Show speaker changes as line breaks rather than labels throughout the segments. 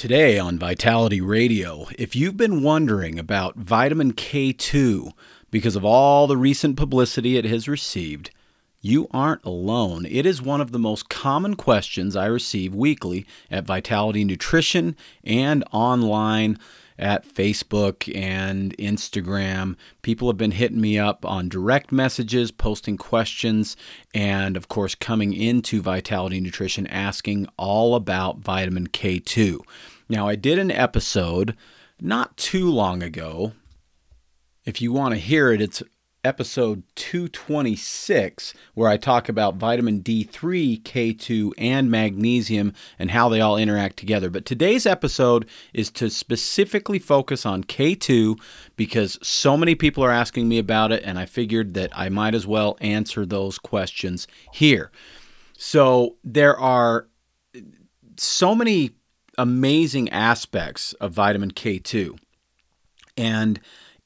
Today on Vitality Radio, if you've been wondering about vitamin K2 because of all the recent publicity it has received, you aren't alone. It is one of the most common questions I receive weekly at Vitality Nutrition and online at Facebook and Instagram. People have been hitting me up on direct messages, posting questions, and of course, coming into Vitality Nutrition asking all about vitamin K2. Now, I did an episode not too long ago. If you want to hear it, it's episode 226, where I talk about vitamin D3, K2, and magnesium and how they all interact together. But today's episode is to specifically focus on K2 because so many people are asking me about it, and I figured that I might as well answer those questions here. So there are so many amazing aspects of vitamin K2. And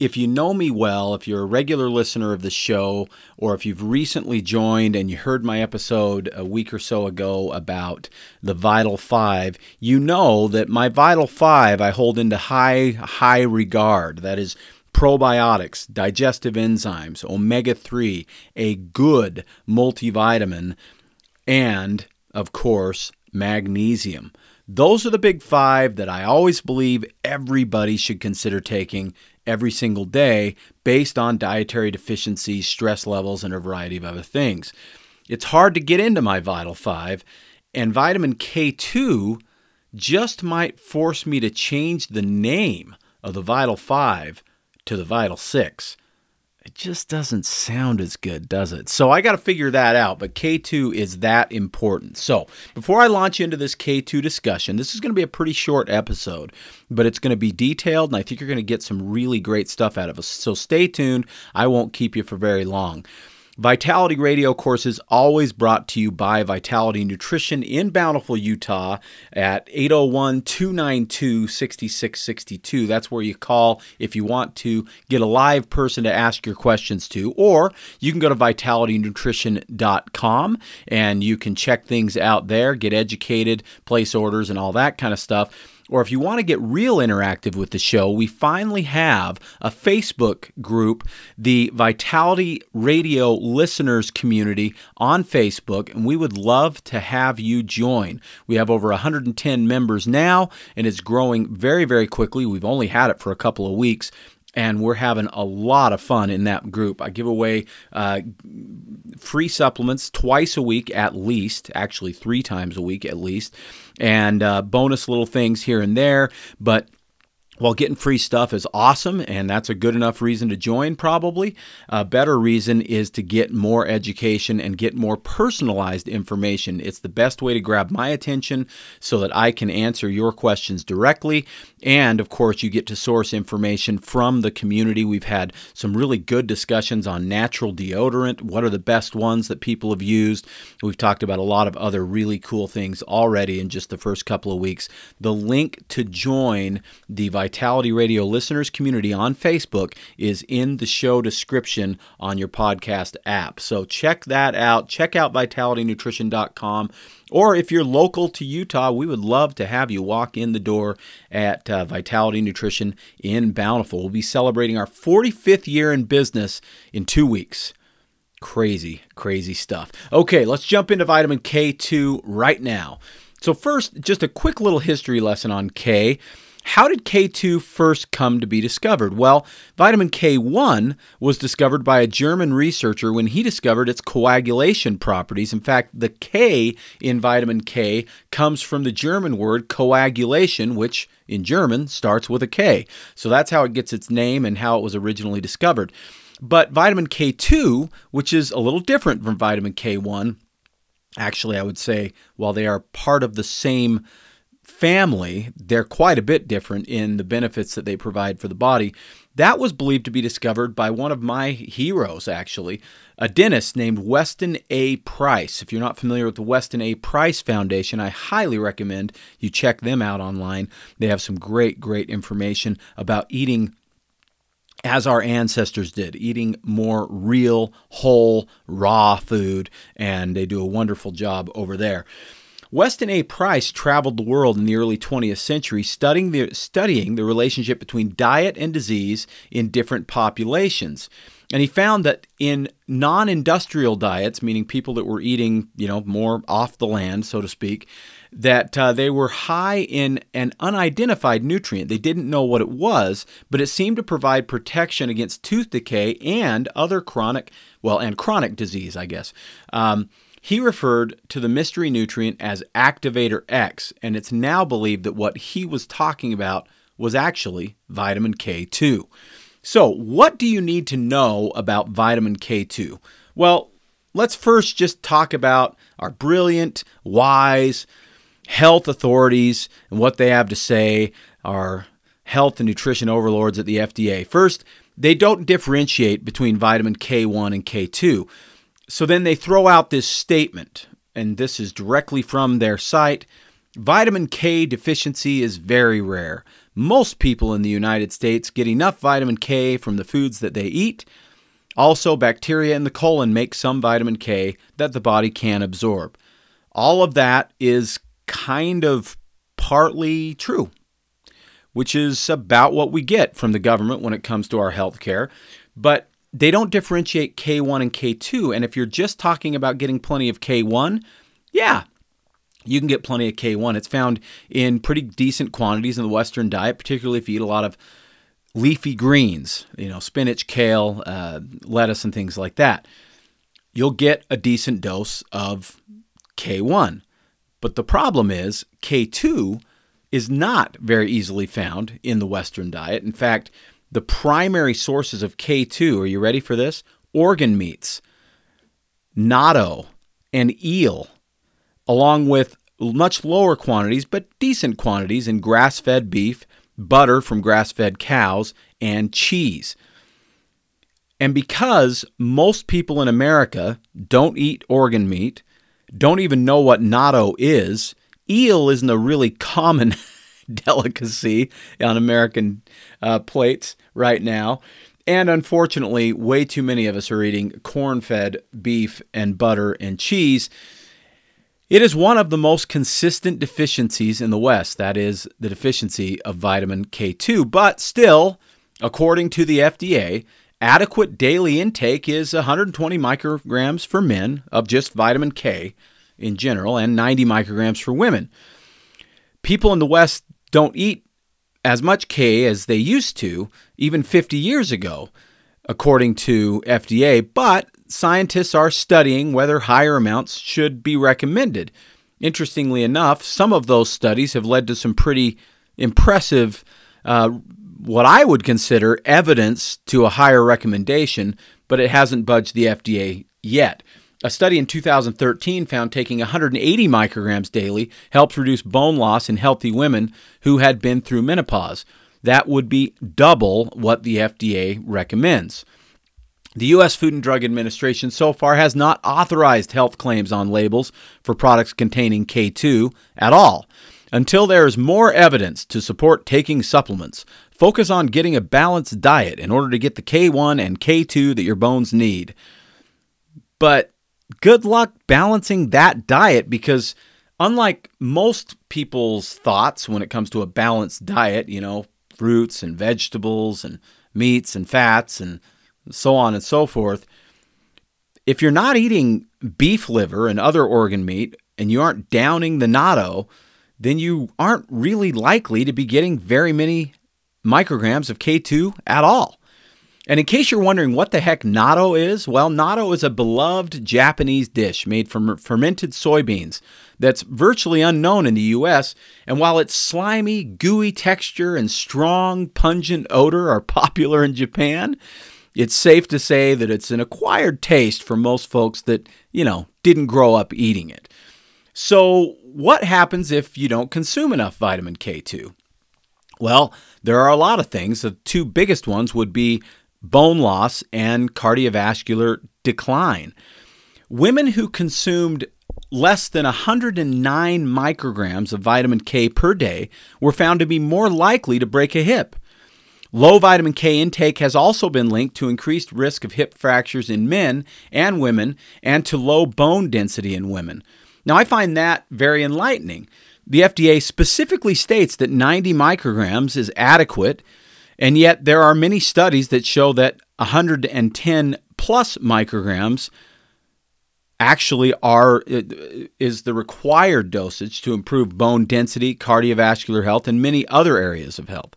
if you know me well, if you're a regular listener of the show, or if you've recently joined and you heard my episode a week or so ago about the Vital Five, you know that my Vital Five I hold into high, high regard. That is probiotics, digestive enzymes, omega 3, a good multivitamin, and, of course, magnesium. Those are the big five that I always believe everybody should consider taking every single day based on dietary deficiencies, stress levels, and a variety of other things. It's hard to get into my Vital 5, and vitamin K2 just might force me to change the name of the Vital 5 to the Vital 6 it just doesn't sound as good, does it? So I got to figure that out, but K2 is that important. So before I launch into this K2 discussion, this is going to be a pretty short episode, but it's going to be detailed, and I think you're going to get some really great stuff out of us. So stay tuned. I won't keep you for very long. Vitality Radio course is always brought to you by Vitality Nutrition in Bountiful, Utah at 801 292 6662. That's where you call if you want to get a live person to ask your questions to, or you can go to vitalitynutrition.com and you can check things out there, get educated, place orders, and all that kind of stuff or if you want to get real interactive with the show, we finally have a Facebook group, the Vitality Radio Listeners Community on Facebook, and we would love to have you join. We have over 110 members now, and it's growing very, very quickly. We've only had it for a couple of weeks and we're having a lot of fun in that group. I give away uh, free supplements twice a week at least, actually, three times a week at least, and uh, bonus little things here and there. But while getting free stuff is awesome, and that's a good enough reason to join, probably, a better reason is to get more education and get more personalized information. It's the best way to grab my attention so that I can answer your questions directly. And of course, you get to source information from the community. We've had some really good discussions on natural deodorant. What are the best ones that people have used? We've talked about a lot of other really cool things already in just the first couple of weeks. The link to join the Vitality Radio listeners community on Facebook is in the show description on your podcast app. So check that out. Check out vitalitynutrition.com. Or if you're local to Utah, we would love to have you walk in the door at uh, Vitality Nutrition in Bountiful. We'll be celebrating our 45th year in business in two weeks. Crazy, crazy stuff. Okay, let's jump into vitamin K2 right now. So, first, just a quick little history lesson on K. How did K2 first come to be discovered? Well, vitamin K1 was discovered by a German researcher when he discovered its coagulation properties. In fact, the K in vitamin K comes from the German word coagulation, which in German starts with a K. So that's how it gets its name and how it was originally discovered. But vitamin K2, which is a little different from vitamin K1, actually, I would say, while they are part of the same family, they're quite a bit different in the benefits that they provide for the body. That was believed to be discovered by one of my heroes, actually, a dentist named Weston A. Price. If you're not familiar with the Weston A. Price Foundation, I highly recommend you check them out online. They have some great, great information about eating as our ancestors did, eating more real, whole, raw food, and they do a wonderful job over there. Weston A. Price traveled the world in the early 20th century studying the, studying the relationship between diet and disease in different populations. And he found that in non-industrial diets, meaning people that were eating, you know, more off the land, so to speak, that uh, they were high in an unidentified nutrient. They didn't know what it was, but it seemed to provide protection against tooth decay and other chronic, well, and chronic disease, I guess. Um, he referred to the mystery nutrient as activator X, and it's now believed that what he was talking about was actually vitamin K2. So, what do you need to know about vitamin K2? Well, let's first just talk about our brilliant, wise health authorities and what they have to say, our health and nutrition overlords at the FDA. First, they don't differentiate between vitamin K1 and K2. So then they throw out this statement, and this is directly from their site Vitamin K deficiency is very rare. Most people in the United States get enough vitamin K from the foods that they eat. Also, bacteria in the colon make some vitamin K that the body can absorb. All of that is kind of partly true, which is about what we get from the government when it comes to our health care. But they don't differentiate K1 and K2. And if you're just talking about getting plenty of K1, yeah, you can get plenty of K1. It's found in pretty decent quantities in the Western diet, particularly if you eat a lot of leafy greens, you know, spinach, kale, uh, lettuce, and things like that. You'll get a decent dose of K1. But the problem is, K2 is not very easily found in the Western diet. In fact, the primary sources of K2, are you ready for this? Organ meats, natto, and eel along with much lower quantities but decent quantities in grass fed beef, butter from grass fed cows, and cheese. And because most people in America don't eat organ meat, don't even know what natto is, eel isn't a really common delicacy on American uh, plates right now. And unfortunately, way too many of us are eating corn fed beef and butter and cheese. It is one of the most consistent deficiencies in the West, that is, the deficiency of vitamin K2. But still, according to the FDA, adequate daily intake is 120 micrograms for men of just vitamin K in general and 90 micrograms for women. People in the West don't eat as much K as they used to even 50 years ago, according to FDA, but scientists are studying whether higher amounts should be recommended. Interestingly enough, some of those studies have led to some pretty impressive, uh, what I would consider evidence to a higher recommendation, but it hasn't budged the FDA yet. A study in 2013 found taking 180 micrograms daily helps reduce bone loss in healthy women who had been through menopause. That would be double what the FDA recommends. The U.S. Food and Drug Administration so far has not authorized health claims on labels for products containing K2 at all. Until there is more evidence to support taking supplements, focus on getting a balanced diet in order to get the K1 and K2 that your bones need. But good luck balancing that diet because, unlike most people's thoughts when it comes to a balanced diet, you know, fruits and vegetables and meats and fats and so on and so forth. If you're not eating beef liver and other organ meat and you aren't downing the natto, then you aren't really likely to be getting very many micrograms of K2 at all. And in case you're wondering what the heck natto is, well, natto is a beloved Japanese dish made from fermented soybeans that's virtually unknown in the US. And while its slimy, gooey texture and strong, pungent odor are popular in Japan, it's safe to say that it's an acquired taste for most folks that, you know, didn't grow up eating it. So, what happens if you don't consume enough vitamin K2? Well, there are a lot of things. The two biggest ones would be bone loss and cardiovascular decline. Women who consumed less than 109 micrograms of vitamin K per day were found to be more likely to break a hip. Low vitamin K intake has also been linked to increased risk of hip fractures in men and women and to low bone density in women. Now, I find that very enlightening. The FDA specifically states that 90 micrograms is adequate, and yet there are many studies that show that 110 plus micrograms actually are uh, is the required dosage to improve bone density, cardiovascular health and many other areas of health.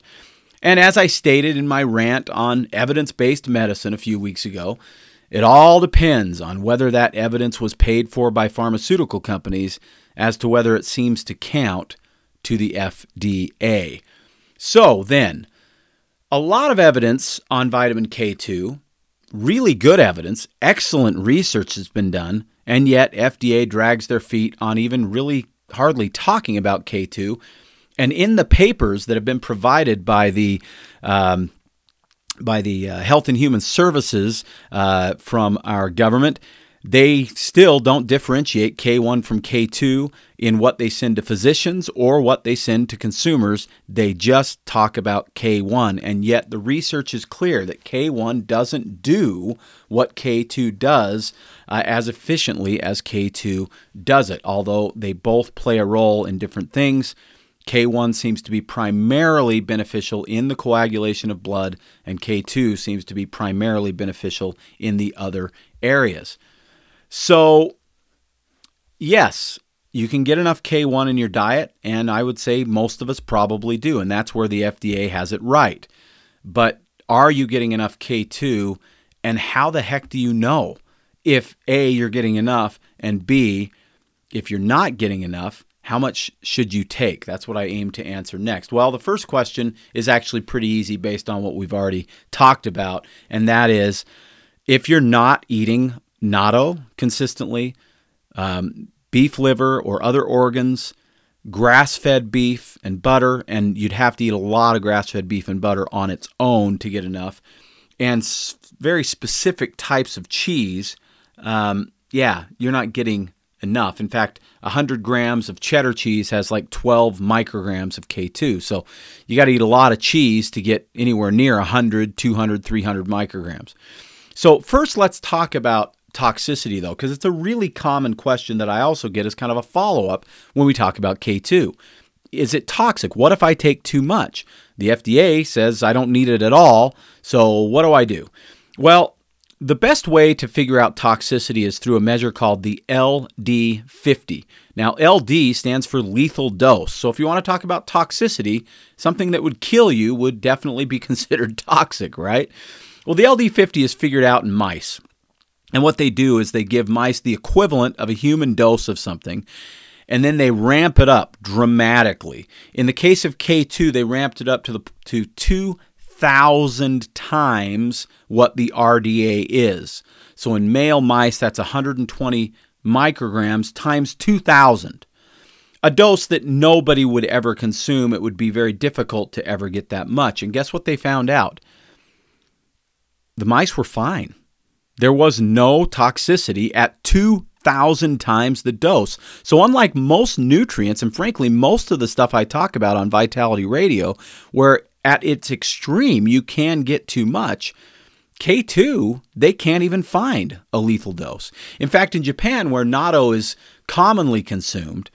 And as I stated in my rant on evidence-based medicine a few weeks ago, it all depends on whether that evidence was paid for by pharmaceutical companies as to whether it seems to count to the FDA. So then, a lot of evidence on vitamin K2 really good evidence, excellent research has been done, and yet FDA drags their feet on even really hardly talking about K2. And in the papers that have been provided by the um, by the uh, Health and Human Services uh, from our government, they still don't differentiate K1 from K2 in what they send to physicians or what they send to consumers. They just talk about K1. And yet the research is clear that K1 doesn't do what K2 does uh, as efficiently as K2 does it, although they both play a role in different things. K1 seems to be primarily beneficial in the coagulation of blood, and K2 seems to be primarily beneficial in the other areas. So, yes, you can get enough K1 in your diet, and I would say most of us probably do, and that's where the FDA has it right. But are you getting enough K2, and how the heck do you know if A, you're getting enough, and B, if you're not getting enough, how much should you take? That's what I aim to answer next. Well, the first question is actually pretty easy based on what we've already talked about, and that is if you're not eating natto consistently, um, beef liver or other organs, grass fed beef and butter, and you'd have to eat a lot of grass fed beef and butter on its own to get enough, and s- very specific types of cheese. Um, yeah, you're not getting enough. In fact, 100 grams of cheddar cheese has like 12 micrograms of K2. So you got to eat a lot of cheese to get anywhere near 100, 200, 300 micrograms. So, first, let's talk about toxicity, though, because it's a really common question that I also get as kind of a follow up when we talk about K2. Is it toxic? What if I take too much? The FDA says I don't need it at all. So, what do I do? Well, the best way to figure out toxicity is through a measure called the LD50. Now, LD stands for lethal dose. So, if you want to talk about toxicity, something that would kill you would definitely be considered toxic, right? Well, the LD50 is figured out in mice. And what they do is they give mice the equivalent of a human dose of something, and then they ramp it up dramatically. In the case of K2, they ramped it up to the to 2,000 times what the RDA is. So in male mice, that's 120 micrograms times 2,000. A dose that nobody would ever consume. It would be very difficult to ever get that much. And guess what they found out? The mice were fine. There was no toxicity at 2,000 times the dose. So, unlike most nutrients, and frankly, most of the stuff I talk about on Vitality Radio, where at its extreme you can get too much, K2, they can't even find a lethal dose. In fact, in Japan, where natto is commonly consumed,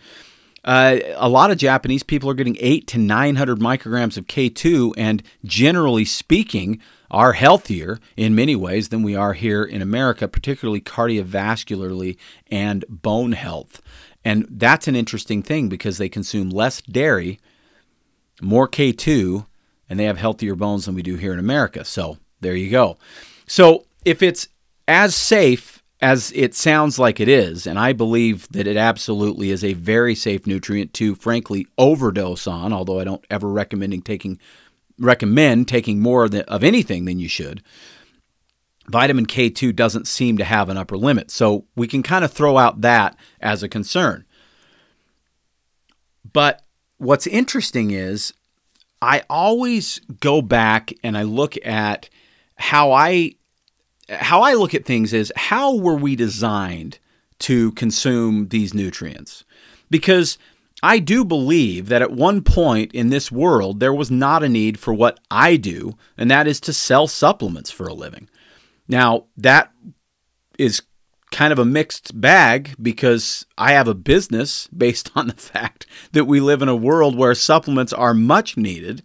uh, a lot of Japanese people are getting eight to 900 micrograms of K2, and generally speaking, are healthier in many ways than we are here in America, particularly cardiovascularly and bone health. And that's an interesting thing because they consume less dairy, more K2, and they have healthier bones than we do here in America. So there you go. So if it's as safe as it sounds like it is, and I believe that it absolutely is a very safe nutrient to, frankly, overdose on, although I don't ever recommending taking recommend taking more of anything than you should. Vitamin K2 doesn't seem to have an upper limit. So we can kind of throw out that as a concern. But what's interesting is I always go back and I look at how I how I look at things is how were we designed to consume these nutrients? Because I do believe that at one point in this world, there was not a need for what I do, and that is to sell supplements for a living. Now, that is kind of a mixed bag because I have a business based on the fact that we live in a world where supplements are much needed.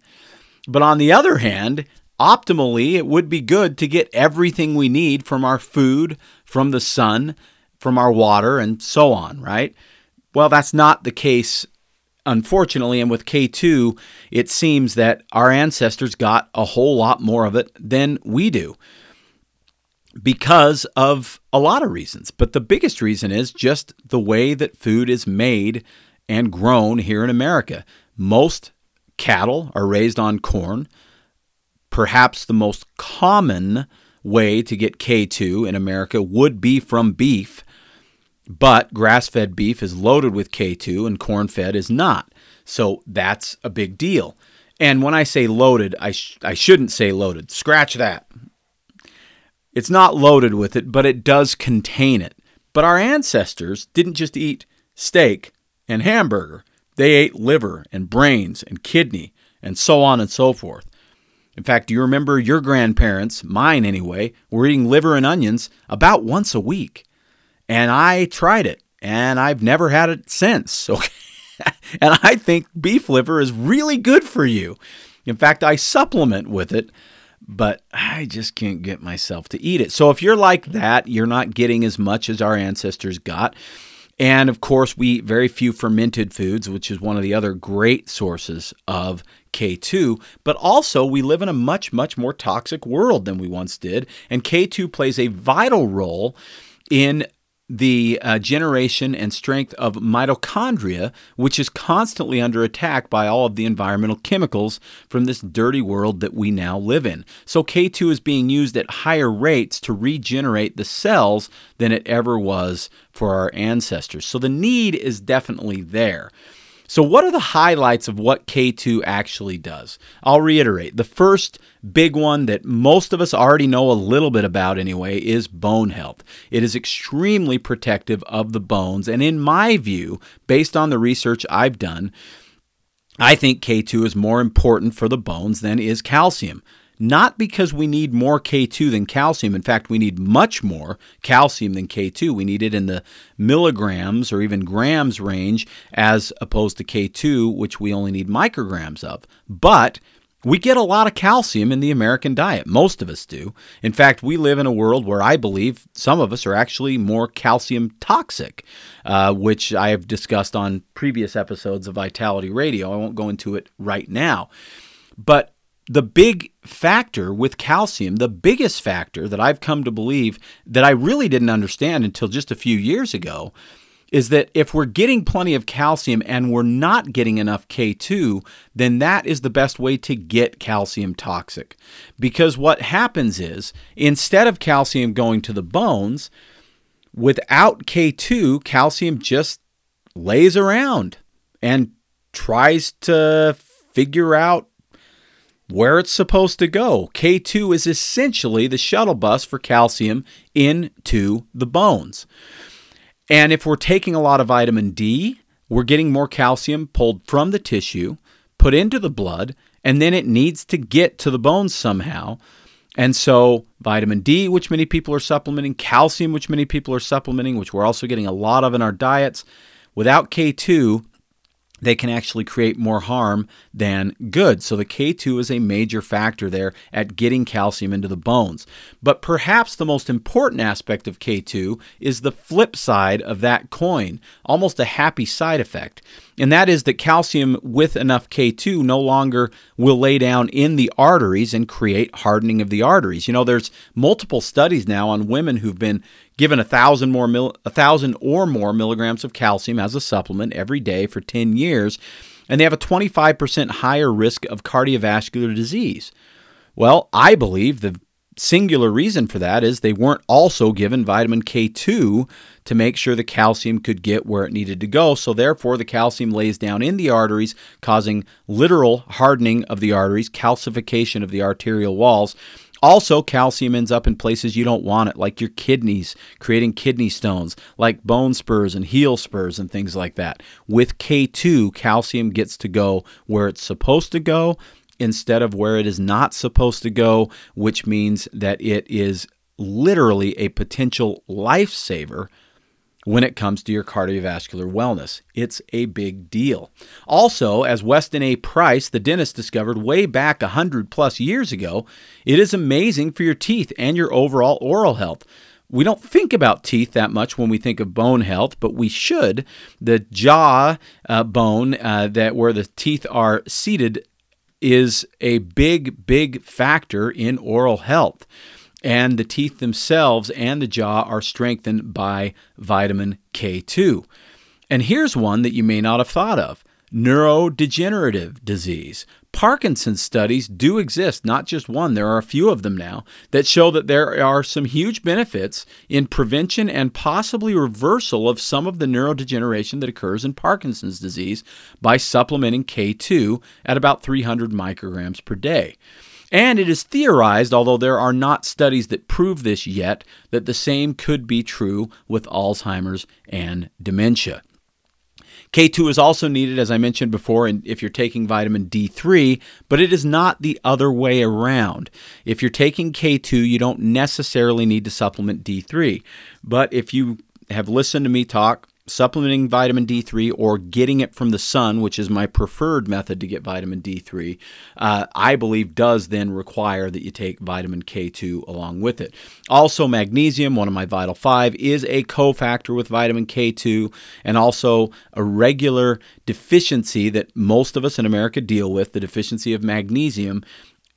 But on the other hand, optimally, it would be good to get everything we need from our food, from the sun, from our water, and so on, right? Well, that's not the case, unfortunately. And with K2, it seems that our ancestors got a whole lot more of it than we do because of a lot of reasons. But the biggest reason is just the way that food is made and grown here in America. Most cattle are raised on corn. Perhaps the most common way to get K2 in America would be from beef, but grass fed beef is loaded with K2 and corn fed is not. So that's a big deal. And when I say loaded, I, sh- I shouldn't say loaded. Scratch that. It's not loaded with it, but it does contain it. But our ancestors didn't just eat steak and hamburger, they ate liver and brains and kidney and so on and so forth. In fact, do you remember your grandparents, mine anyway, were eating liver and onions about once a week? And I tried it, and I've never had it since. Okay. and I think beef liver is really good for you. In fact, I supplement with it but I just can't get myself to eat it. So if you're like that, you're not getting as much as our ancestors got. And of course, we eat very few fermented foods, which is one of the other great sources of K2. But also, we live in a much, much more toxic world than we once did. And K2 plays a vital role in the uh, generation and strength of mitochondria, which is constantly under attack by all of the environmental chemicals from this dirty world that we now live in. So K2 is being used at higher rates to regenerate the cells than it ever was for our ancestors. So the need is definitely there. So, what are the highlights of what K2 actually does? I'll reiterate. The first big one that most of us already know a little bit about anyway is bone health. It is extremely protective of the bones. And in my view, based on the research I've done, I think K2 is more important for the bones than is calcium not because we need more K2 than calcium. In fact, we need much more calcium than K2. We need it in the milligrams or even grams range as opposed to K2, which we only need micrograms of. But we get a lot of calcium in the American diet. Most of us do. In fact, we live in a world where I believe some of us are actually more calcium toxic, uh, which I have discussed on previous episodes of Vitality Radio. I won't go into it right now. But the big factor with calcium, the biggest factor that I've come to believe that I really didn't understand until just a few years ago, is that if we're getting plenty of calcium and we're not getting enough K2, then that is the best way to get calcium toxic. Because what happens is, instead of calcium going to the bones, without K2, calcium just lays around and tries to figure out where it's supposed to go. K2 is essentially the shuttle bus for calcium into the bones. And if we're taking a lot of vitamin D, we're getting more calcium pulled from the tissue, put into the blood, and then it needs to get to the bones somehow. And so, vitamin D, which many people are supplementing, calcium, which many people are supplementing, which we're also getting a lot of in our diets, without K2, they can actually create more harm than good. So the K2 is a major factor there at getting calcium into the bones. But perhaps the most important aspect of K2 is the flip side of that coin, almost a happy side effect. And that is that calcium with enough K2 no longer will lay down in the arteries and create hardening of the arteries. You know, there's multiple studies now on women who've been given a thousand more mil, a thousand or more milligrams of calcium as a supplement every day for 10 years, and they have a 25% higher risk of cardiovascular disease. Well, I believe the singular reason for that is they weren't also given vitamin K2 to make sure the calcium could get where it needed to go. So, therefore, the calcium lays down in the arteries, causing literal hardening of the arteries, calcification of the arterial walls. Also, calcium ends up in places you don't want it, like your kidneys, creating kidney stones, like bone spurs and heel spurs and things like that. With K2, calcium gets to go where it's supposed to go instead of where it is not supposed to go, which means that it is literally a potential lifesaver when it comes to your cardiovascular wellness. It's a big deal. Also, as Weston A. Price, the dentist, discovered way back 100 plus years ago, it is amazing for your teeth and your overall oral health. We don't think about teeth that much when we think of bone health, but we should. The jaw uh, bone uh, that where the teeth are seated is a big, big factor in oral health. And the teeth themselves and the jaw are strengthened by vitamin K2. And here's one that you may not have thought of neurodegenerative disease. Parkinson's studies do exist, not just one, there are a few of them now, that show that there are some huge benefits in prevention and possibly reversal of some of the neurodegeneration that occurs in Parkinson's disease by supplementing K2 at about 300 micrograms per day. And it is theorized, although there are not studies that prove this yet, that the same could be true with Alzheimer's and dementia. K2 is also needed, as I mentioned before, if you're taking vitamin D3, but it is not the other way around. If you're taking K2, you don't necessarily need to supplement D3. But if you have listened to me talk supplementing vitamin D3 or getting it from the sun, which is my preferred method to get vitamin D3, uh, I believe does then require that you take vitamin K2 along with it. Also, magnesium, one of my vital five, is a cofactor with vitamin K2 and also a regular deficiency that most of us in America deal with the deficiency of magnesium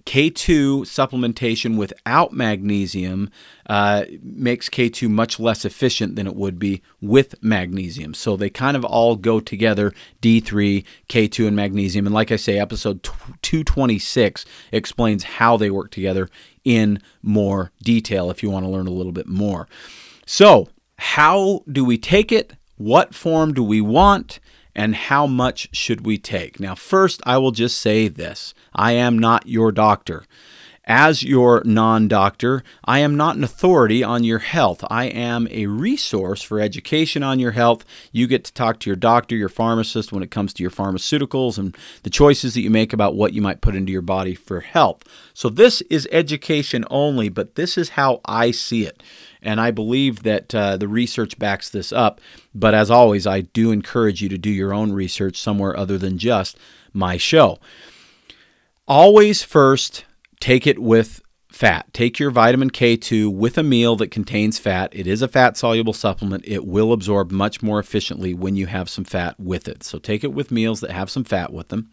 K2 supplementation without magnesium uh, makes K2 much less efficient than it would be with magnesium. So they kind of all go together D3, K2, and magnesium. And like I say, episode 226 explains how they work together in more detail if you want to learn a little bit more. So, how do we take it? What form do we want? And how much should we take? Now, first, I will just say this I am not your doctor. As your non doctor, I am not an authority on your health. I am a resource for education on your health. You get to talk to your doctor, your pharmacist when it comes to your pharmaceuticals and the choices that you make about what you might put into your body for health. So, this is education only, but this is how I see it. And I believe that uh, the research backs this up. But as always, I do encourage you to do your own research somewhere other than just my show. Always first take it with fat. Take your vitamin K2 with a meal that contains fat. It is a fat soluble supplement. It will absorb much more efficiently when you have some fat with it. So take it with meals that have some fat with them.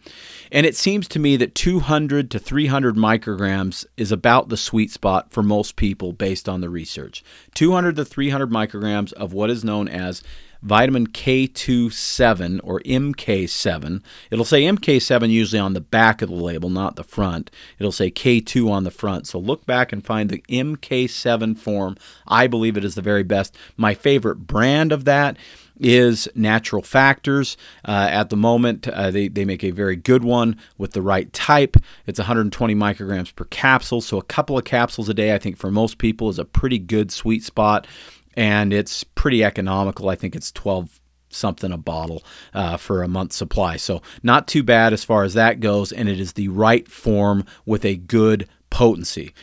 And it seems to me that 200 to 300 micrograms is about the sweet spot for most people based on the research. 200 to 300 micrograms of what is known as vitamin K27 or MK7. It'll say MK7 usually on the back of the label, not the front. It'll say K2 on the front. So look back and find the MK7 form. I believe it is the very best. My favorite brand of that is Natural Factors. Uh, at the moment, uh, they, they make a very good one with the right type. It's 120 micrograms per capsule, so a couple of capsules a day, I think, for most people is a pretty good sweet spot and it's pretty economical. I think it's 12 something a bottle uh, for a month's supply. So, not too bad as far as that goes, and it is the right form with a good potency.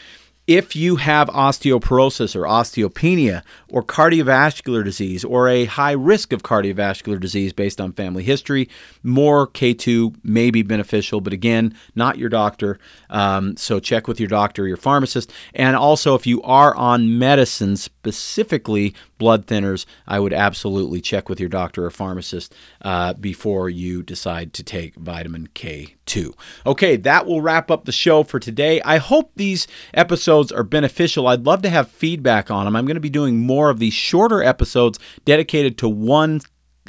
If you have osteoporosis or osteopenia or cardiovascular disease or a high risk of cardiovascular disease based on family history, more K2 may be beneficial, but again, not your doctor. Um, so check with your doctor or your pharmacist. And also, if you are on medicine, specifically blood thinners, I would absolutely check with your doctor or pharmacist uh, before you decide to take vitamin K2. Okay, that will wrap up the show for today. I hope these episodes are beneficial. I'd love to have feedback on them. I'm going to be doing more of these shorter episodes dedicated to one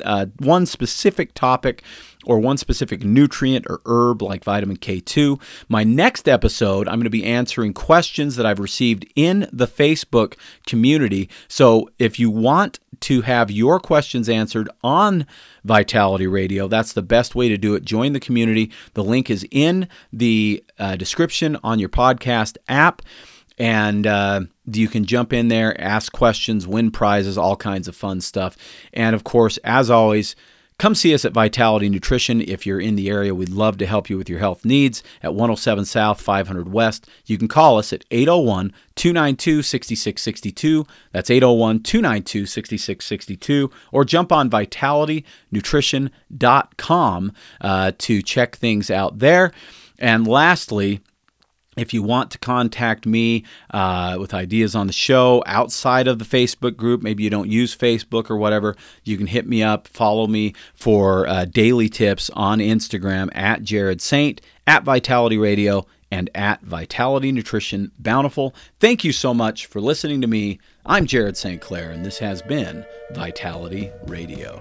uh, one specific topic or one specific nutrient or herb like vitamin K2. My next episode, I'm going to be answering questions that I've received in the Facebook community. So if you want to have your questions answered on Vitality Radio, that's the best way to do it. Join the community. The link is in the uh, description on your podcast app. And uh, you can jump in there, ask questions, win prizes, all kinds of fun stuff. And of course, as always, Come see us at Vitality Nutrition. If you're in the area, we'd love to help you with your health needs at 107 South, 500 West. You can call us at 801 292 6662. That's 801 292 6662. Or jump on vitalitynutrition.com uh, to check things out there. And lastly, if you want to contact me uh, with ideas on the show outside of the Facebook group, maybe you don't use Facebook or whatever, you can hit me up, follow me for uh, daily tips on Instagram at Jared Saint, at Vitality Radio, and at Vitality Nutrition Bountiful. Thank you so much for listening to me. I'm Jared St. Clair, and this has been Vitality Radio.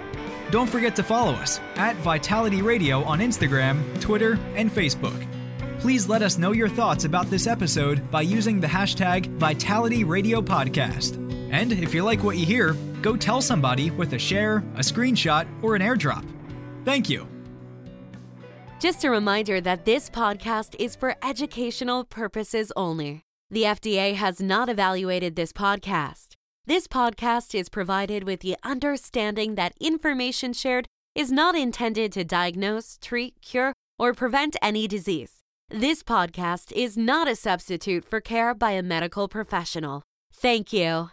Don't forget to follow us at Vitality Radio on Instagram, Twitter, and Facebook. Please let us know your thoughts about this episode by using the hashtag Vitality Radio Podcast. And if you like what you hear, go tell somebody with a share, a screenshot, or an airdrop. Thank you.
Just a reminder that this podcast is for educational purposes only. The FDA has not evaluated this podcast. This podcast is provided with the understanding that information shared is not intended to diagnose, treat, cure, or prevent any disease. This podcast is not a substitute for care by a medical professional. Thank you.